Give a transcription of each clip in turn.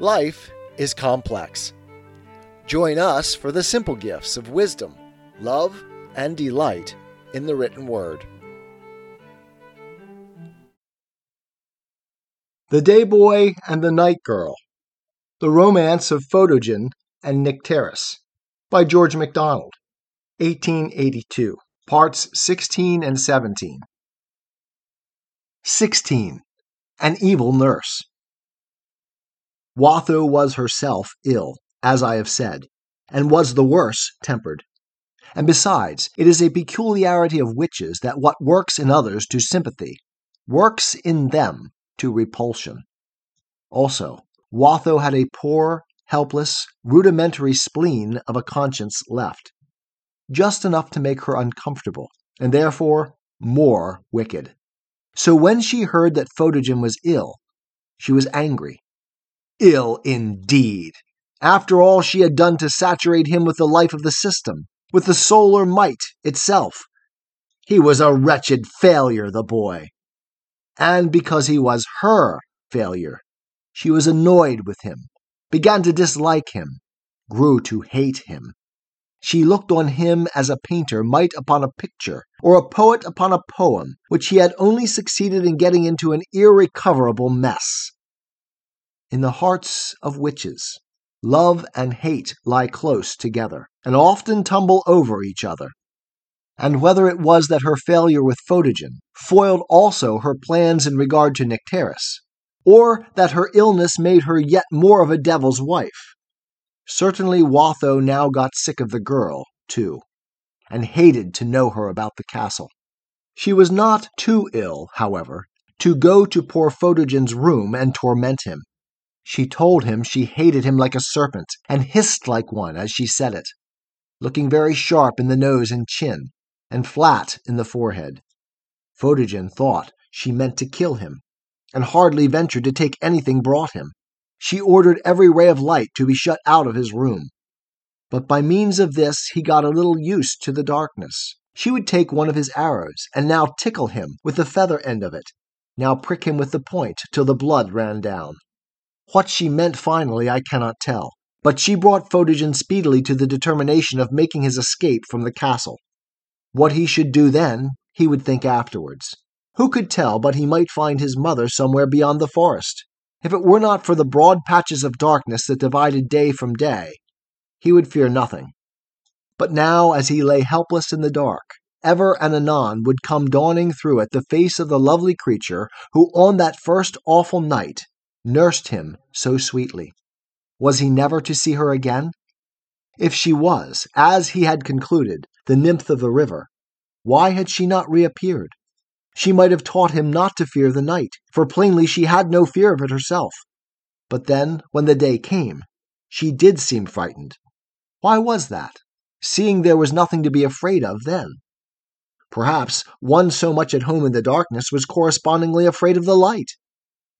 Life is complex. Join us for the simple gifts of wisdom, love, and delight in the written word. The Day Boy and the Night Girl The Romance of Photogen and Nycteris by George MacDonald, 1882, parts 16 and 17. 16. An Evil Nurse. Watho was herself ill, as I have said, and was the worse tempered. And besides, it is a peculiarity of witches that what works in others to sympathy works in them to repulsion. Also, Watho had a poor, helpless, rudimentary spleen of a conscience left, just enough to make her uncomfortable, and therefore more wicked. So when she heard that Photogen was ill, she was angry. Ill indeed! After all she had done to saturate him with the life of the system, with the solar might itself. He was a wretched failure, the boy. And because he was her failure, she was annoyed with him, began to dislike him, grew to hate him. She looked on him as a painter might upon a picture, or a poet upon a poem, which he had only succeeded in getting into an irrecoverable mess. In the hearts of witches, love and hate lie close together, and often tumble over each other. And whether it was that her failure with Photogen foiled also her plans in regard to Nycteris, or that her illness made her yet more of a devil's wife, Certainly Watho now got sick of the girl, too, and hated to know her about the castle. She was not too ill, however, to go to poor Photogen's room and torment him. She told him she hated him like a serpent, and hissed like one as she said it, looking very sharp in the nose and chin, and flat in the forehead. Photogen thought she meant to kill him, and hardly ventured to take anything brought him. She ordered every ray of light to be shut out of his room. But by means of this he got a little used to the darkness. She would take one of his arrows, and now tickle him with the feather end of it, now prick him with the point till the blood ran down. What she meant finally I cannot tell, but she brought Photogen speedily to the determination of making his escape from the castle. What he should do then, he would think afterwards. Who could tell but he might find his mother somewhere beyond the forest? If it were not for the broad patches of darkness that divided day from day, he would fear nothing. But now, as he lay helpless in the dark, ever and anon would come dawning through it the face of the lovely creature who on that first awful night nursed him so sweetly. Was he never to see her again? If she was, as he had concluded, the nymph of the river, why had she not reappeared? She might have taught him not to fear the night, for plainly she had no fear of it herself. But then, when the day came, she did seem frightened. Why was that, seeing there was nothing to be afraid of then? Perhaps one so much at home in the darkness was correspondingly afraid of the light.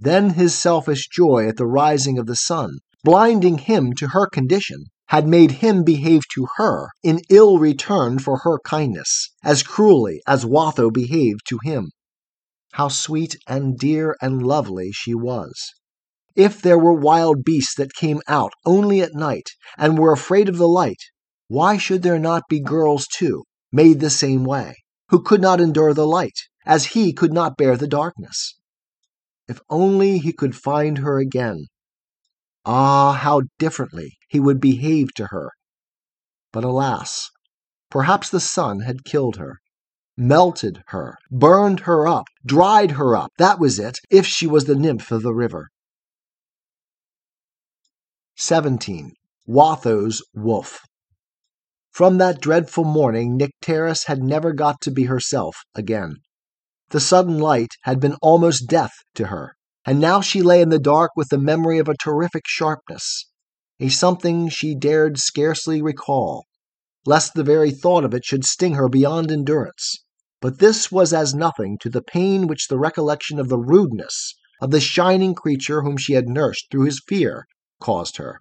Then his selfish joy at the rising of the sun, blinding him to her condition, had made him behave to her in ill return for her kindness, as cruelly as Watho behaved to him. How sweet and dear and lovely she was! If there were wild beasts that came out only at night and were afraid of the light, why should there not be girls too, made the same way, who could not endure the light, as he could not bear the darkness? If only he could find her again, Ah, how differently he would behave to her! But alas, perhaps the sun had killed her, melted her, burned her up, dried her up, that was it, if she was the nymph of the river. 17. Watho's Wolf From that dreadful morning Nycteris had never got to be herself again. The sudden light had been almost death to her and now she lay in the dark with the memory of a terrific sharpness, a something she dared scarcely recall, lest the very thought of it should sting her beyond endurance. But this was as nothing to the pain which the recollection of the rudeness of the shining creature whom she had nursed through his fear caused her.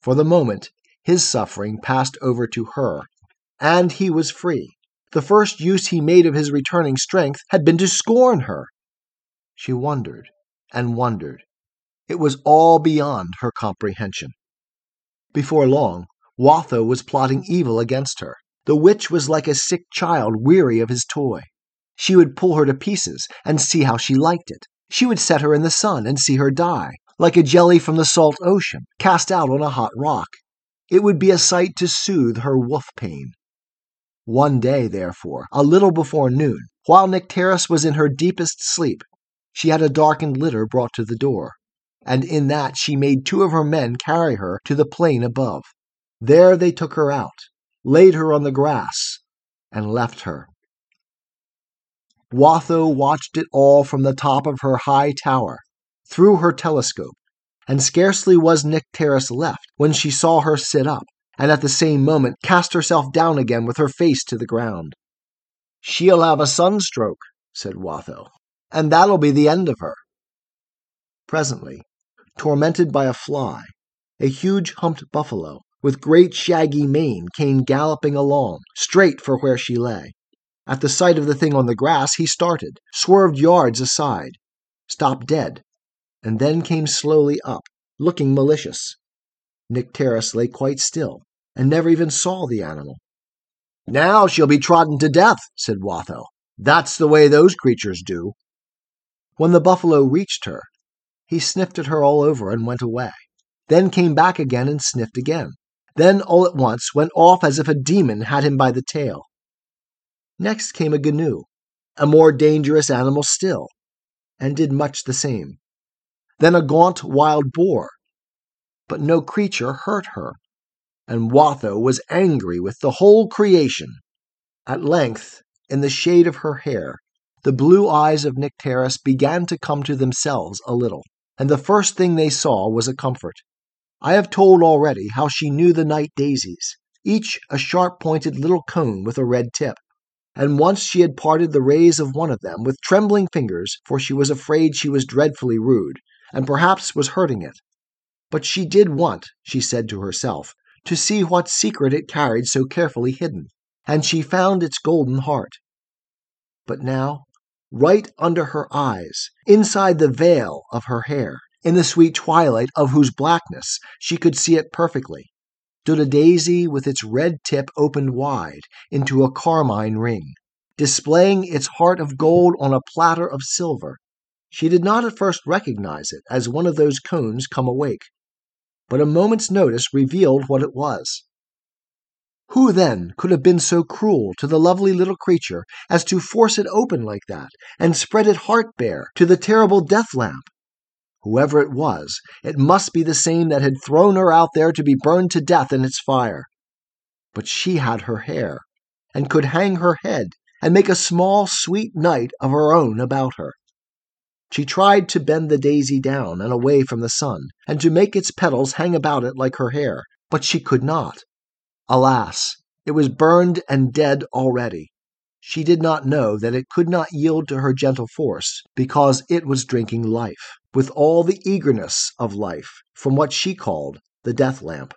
For the moment, his suffering passed over to her, and he was free. The first use he made of his returning strength had been to scorn her. She wondered and wondered. It was all beyond her comprehension. Before long, Watho was plotting evil against her. The witch was like a sick child weary of his toy. She would pull her to pieces and see how she liked it. She would set her in the sun and see her die, like a jelly from the salt ocean, cast out on a hot rock. It would be a sight to soothe her wolf pain. One day, therefore, a little before noon, while Nycteris was in her deepest sleep, she had a darkened litter brought to the door, and in that she made two of her men carry her to the plain above. There they took her out, laid her on the grass, and left her. Watho watched it all from the top of her high tower, through her telescope, and scarcely was Nycteris left when she saw her sit up, and at the same moment cast herself down again with her face to the ground. She'll have a sunstroke, said Watho, and that'll be the end of her. Presently, tormented by a fly, a huge humped buffalo with great shaggy mane came galloping along, straight for where she lay. At the sight of the thing on the grass, he started, swerved yards aside, stopped dead, and then came slowly up, looking malicious. Nycteris lay quite still, and never even saw the animal. Now she'll be trodden to death, said Watho. That's the way those creatures do. When the buffalo reached her, he sniffed at her all over and went away, then came back again and sniffed again, then all at once went off as if a demon had him by the tail. Next came a gnu, a more dangerous animal still, and did much the same. Then a gaunt wild boar, but no creature hurt her, and Watho was angry with the whole creation. At length, in the shade of her hair, the blue eyes of Nycteris began to come to themselves a little, and the first thing they saw was a comfort. I have told already how she knew the night daisies, each a sharp pointed little cone with a red tip and once she had parted the rays of one of them with trembling fingers, for she was afraid she was dreadfully rude, and perhaps was hurting it. But she did want, she said to herself, to see what secret it carried so carefully hidden, and she found its golden heart. But now, right under her eyes, inside the veil of her hair, in the sweet twilight of whose blackness she could see it perfectly, stood a daisy with its red tip opened wide into a carmine ring, displaying its heart of gold on a platter of silver. She did not at first recognize it as one of those cones come awake, but a moment's notice revealed what it was. Who then could have been so cruel to the lovely little creature as to force it open like that and spread it heart bare to the terrible death lamp? Whoever it was, it must be the same that had thrown her out there to be burned to death in its fire. But she had her hair, and could hang her head, and make a small, sweet night of her own about her. She tried to bend the daisy down and away from the sun, and to make its petals hang about it like her hair, but she could not. Alas, it was burned and dead already. She did not know that it could not yield to her gentle force, because it was drinking life, with all the eagerness of life, from what she called the death lamp.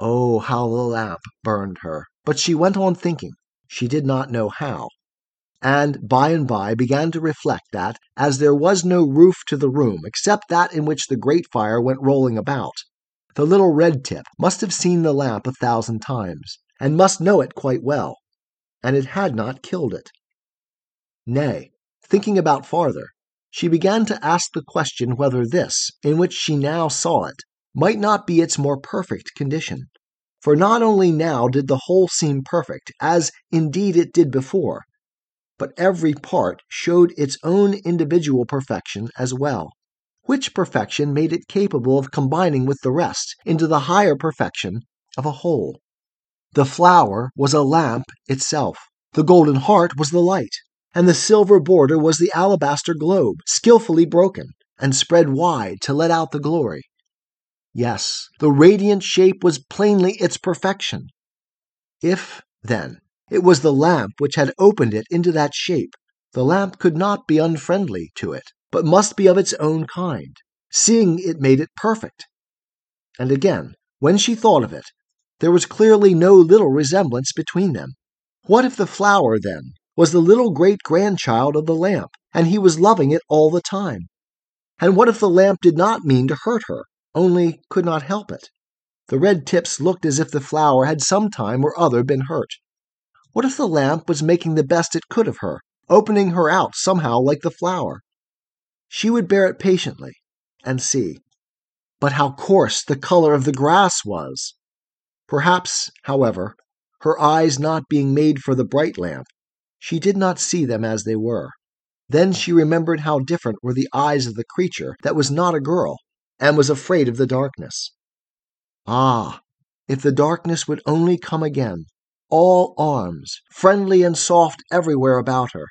Oh, how the lamp burned her! But she went on thinking, she did not know how, and by and by began to reflect that, as there was no roof to the room except that in which the great fire went rolling about, the little red tip must have seen the lamp a thousand times, and must know it quite well and it had not killed it. Nay, thinking about farther, she began to ask the question whether this, in which she now saw it, might not be its more perfect condition. For not only now did the whole seem perfect, as indeed it did before, but every part showed its own individual perfection as well, which perfection made it capable of combining with the rest into the higher perfection of a whole. The flower was a lamp itself. The golden heart was the light, and the silver border was the alabaster globe, skilfully broken and spread wide to let out the glory. Yes, the radiant shape was plainly its perfection. If, then, it was the lamp which had opened it into that shape, the lamp could not be unfriendly to it, but must be of its own kind, seeing it made it perfect. And again, when she thought of it, there was clearly no little resemblance between them. What if the flower, then, was the little great grandchild of the lamp, and he was loving it all the time? And what if the lamp did not mean to hurt her, only could not help it? The red tips looked as if the flower had some time or other been hurt. What if the lamp was making the best it could of her, opening her out somehow like the flower? She would bear it patiently and see. But how coarse the color of the grass was! Perhaps, however, her eyes not being made for the bright lamp, she did not see them as they were. Then she remembered how different were the eyes of the creature that was not a girl, and was afraid of the darkness. Ah, if the darkness would only come again, all arms, friendly and soft everywhere about her,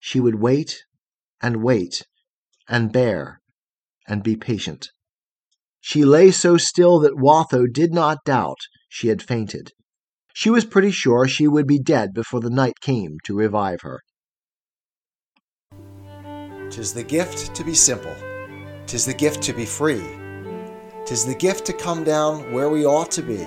she would wait and wait and bear and be patient. She lay so still that Watho did not doubt she had fainted. She was pretty sure she would be dead before the night came to revive her. Tis the gift to be simple, tis the gift to be free, tis the gift to come down where we ought to be.